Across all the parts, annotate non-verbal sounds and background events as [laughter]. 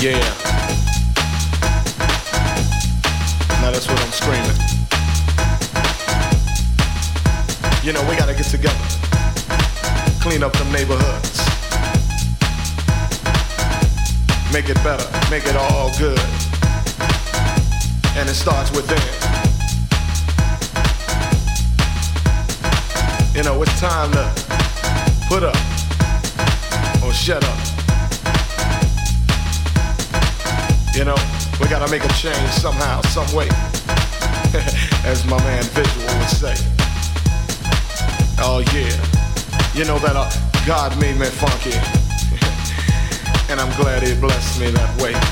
Yeah. Now that's what I'm screaming. You know, we gotta get together. Clean up them neighborhoods. Make it better. Make it all good and it starts within. You know, it's time to put up or shut up. You know, we gotta make a change somehow, some way, [laughs] as my man Visual would say. Oh yeah, you know that uh, God made me funky, [laughs] and I'm glad He blessed me that way. [laughs]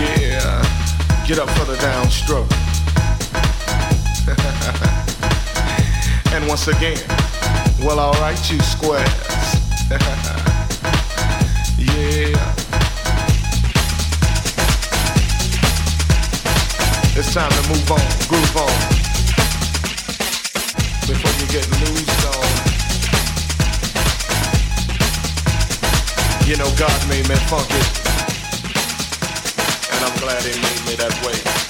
Yeah. Get up for the downstroke. and once again, well, alright, you squares. [laughs] yeah. It's time to move on, groove on. Before you get. You know God made me funky. And I'm glad he made me that way.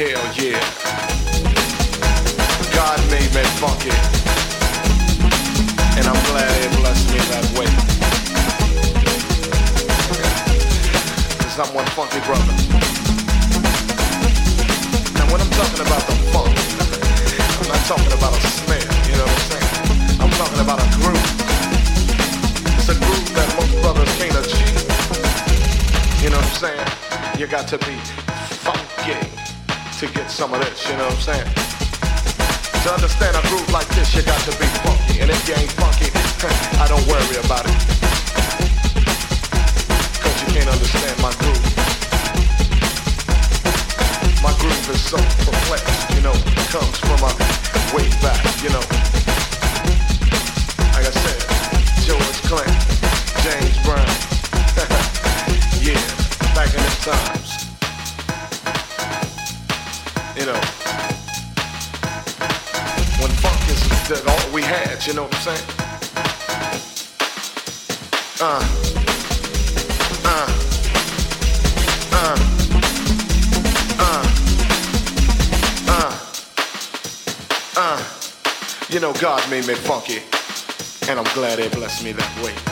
Hell yeah. God made me funky and I'm glad it blessed me that way. Cause I'm one funky brother. Now when I'm talking about the funk, I'm not talking about a smell, you know what I'm saying? I'm talking about a groove. It's a groove that most brothers can't achieve. You know what I'm saying? You got to be to get some of this, you know what I'm saying? To understand a groove like this, you got to be funky. And if you ain't funky, I don't worry about it. Cause you can't understand my groove. My groove is so perplexed, you know, comes God made me funky, and I'm glad He blessed me that way.